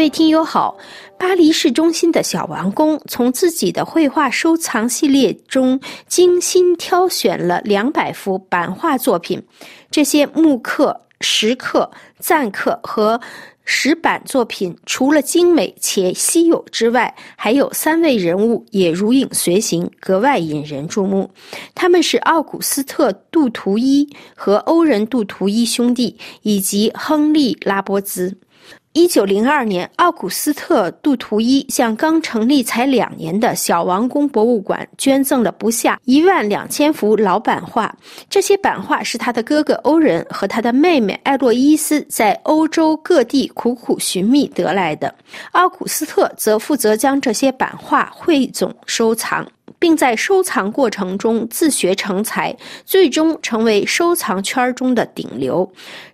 各位听友好，巴黎市中心的小王宫从自己的绘画收藏系列中精心挑选了两百幅版画作品，这些木刻、石刻、暂刻和。石板作品除了精美且稀有之外，还有三位人物也如影随形，格外引人注目。他们是奥古斯特·杜图伊和欧仁·杜图伊兄弟，以及亨利·拉波兹。一九零二年，奥古斯特·杜图伊向刚成立才两年的小王宫博物馆捐赠了不下一万两千幅老版画。这些版画是他的哥哥欧仁和他的妹妹艾洛伊斯在欧洲各地苦苦寻觅得来的。奥古斯特则负责将这些版画汇总收藏，并在收藏过程中自学成才，最终成为收藏圈中的顶流。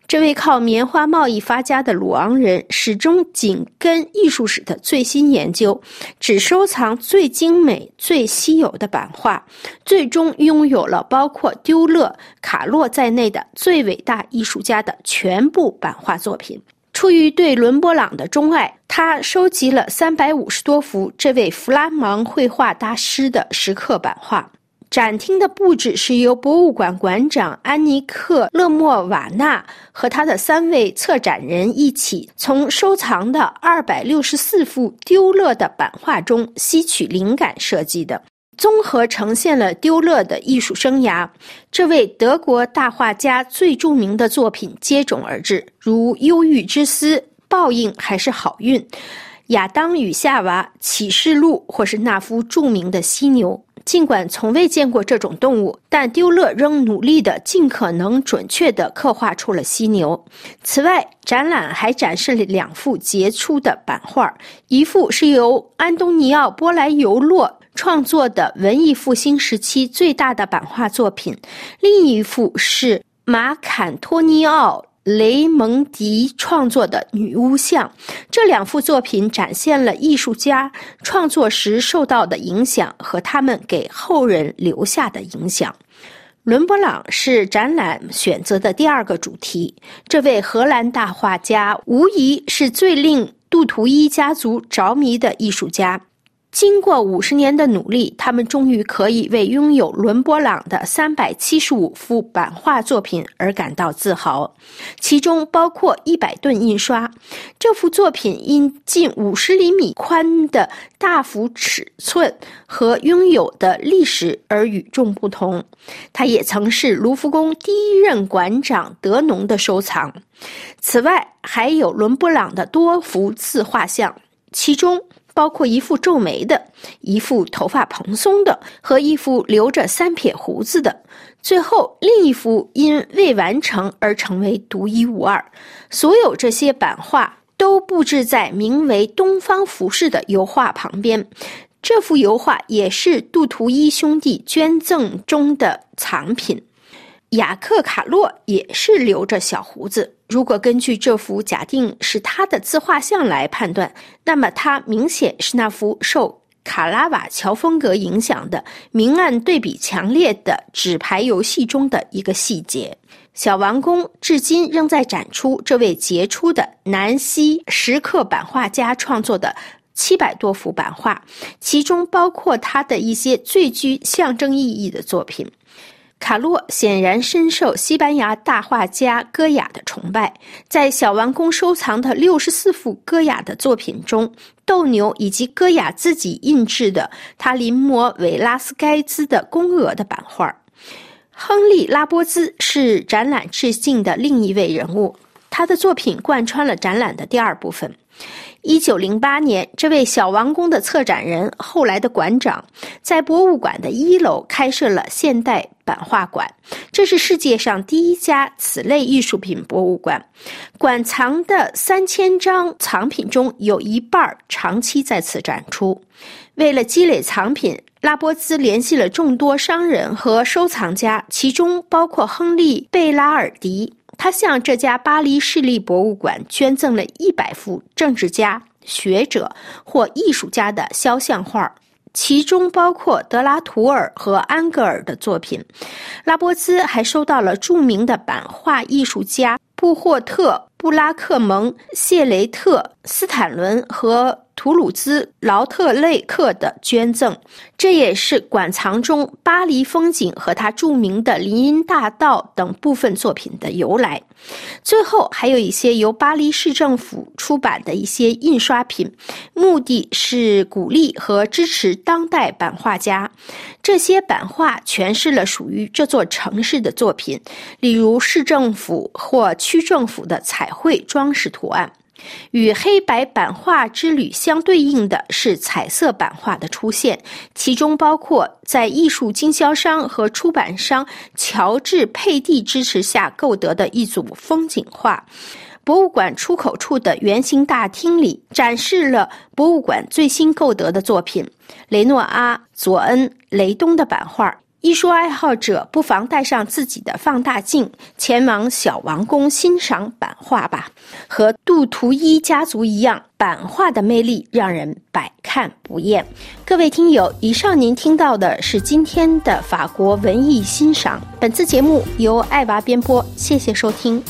这位靠棉花贸易发家的鲁昂人，始终紧跟艺术史的最新研究，只收藏最精美、最稀有的版画，最终拥有了包括丢勒、卡洛在内的最伟大艺术家的全部版画作品。出于对伦勃朗的钟爱，他收集了三百五十多幅这位弗拉芒绘画大师的石刻版画。展厅的布置是由博物馆馆长安尼克·勒莫瓦纳和他的三位策展人一起从收藏的二百六十四幅丢勒的版画中吸取灵感设计的，综合呈现了丢勒的艺术生涯。这位德国大画家最著名的作品接踵而至，如《忧郁之思》《报应还是好运》《亚当与夏娃》《启示录》或是那幅著名的犀牛。尽管从未见过这种动物，但丢勒仍努力地尽可能准确地刻画出了犀牛。此外，展览还展示了两幅杰出的版画，一幅是由安东尼奥·波莱尤洛创作的文艺复兴时期最大的版画作品，另一幅是马坎托尼奥。雷蒙迪创作的女巫像，这两幅作品展现了艺术家创作时受到的影响和他们给后人留下的影响。伦勃朗是展览选择的第二个主题。这位荷兰大画家无疑是最令杜图伊家族着迷的艺术家。经过五十年的努力，他们终于可以为拥有伦勃朗的三百七十五幅版画作品而感到自豪，其中包括一百吨印刷。这幅作品因近五十厘米宽的大幅尺寸和拥有的历史而与众不同。它也曾是卢浮宫第一任馆长德农的收藏。此外，还有伦勃朗的多幅自画像，其中。包括一副皱眉的，一副头发蓬松的，和一副留着三撇胡子的。最后，另一幅因未完成而成为独一无二。所有这些版画都布置在名为“东方服饰”的油画旁边。这幅油画也是杜图伊兄弟捐赠中的藏品。雅克·卡洛也是留着小胡子。如果根据这幅假定是他的自画像来判断，那么他明显是那幅受卡拉瓦乔风格影响的明暗对比强烈的纸牌游戏中的一个细节。小王宫至今仍在展出这位杰出的南希石刻版画家创作的七百多幅版画，其中包括他的一些最具象征意义的作品。卡洛显然深受西班牙大画家戈雅的崇拜，在小王宫收藏的六十四幅戈雅的作品中，斗牛以及戈雅自己印制的他临摹维拉斯盖兹的宫娥的版画。亨利·拉波兹是展览致敬的另一位人物，他的作品贯穿了展览的第二部分。一九零八年，这位小王宫的策展人，后来的馆长，在博物馆的一楼开设了现代版画馆。这是世界上第一家此类艺术品博物馆。馆藏的三千张藏品中有一半长期在此展出。为了积累藏品，拉波兹联系了众多商人和收藏家，其中包括亨利·贝拉尔迪。他向这家巴黎市立博物馆捐赠了一百幅政治家、学者或艺术家的肖像画，其中包括德拉图尔和安格尔的作品。拉波兹还收到了著名的版画艺术家。布霍特、布拉克蒙、谢雷特、斯坦伦和。图鲁兹劳特雷克的捐赠，这也是馆藏中巴黎风景和他著名的林荫大道等部分作品的由来。最后，还有一些由巴黎市政府出版的一些印刷品，目的是鼓励和支持当代版画家。这些版画诠释了属于这座城市的作品，例如市政府或区政府的彩绘装饰图案。与黑白版画之旅相对应的是彩色版画的出现，其中包括在艺术经销商和出版商乔治·佩蒂支持下购得的一组风景画。博物馆出口处的圆形大厅里展示了博物馆最新购得的作品——雷诺阿、佐恩、雷东的版画。艺术爱好者不妨带上自己的放大镜，前往小王宫欣赏版画吧。和杜图伊家族一样，版画的魅力让人百看不厌。各位听友，以上您听到的是今天的法国文艺欣赏。本次节目由爱娃编播，谢谢收听。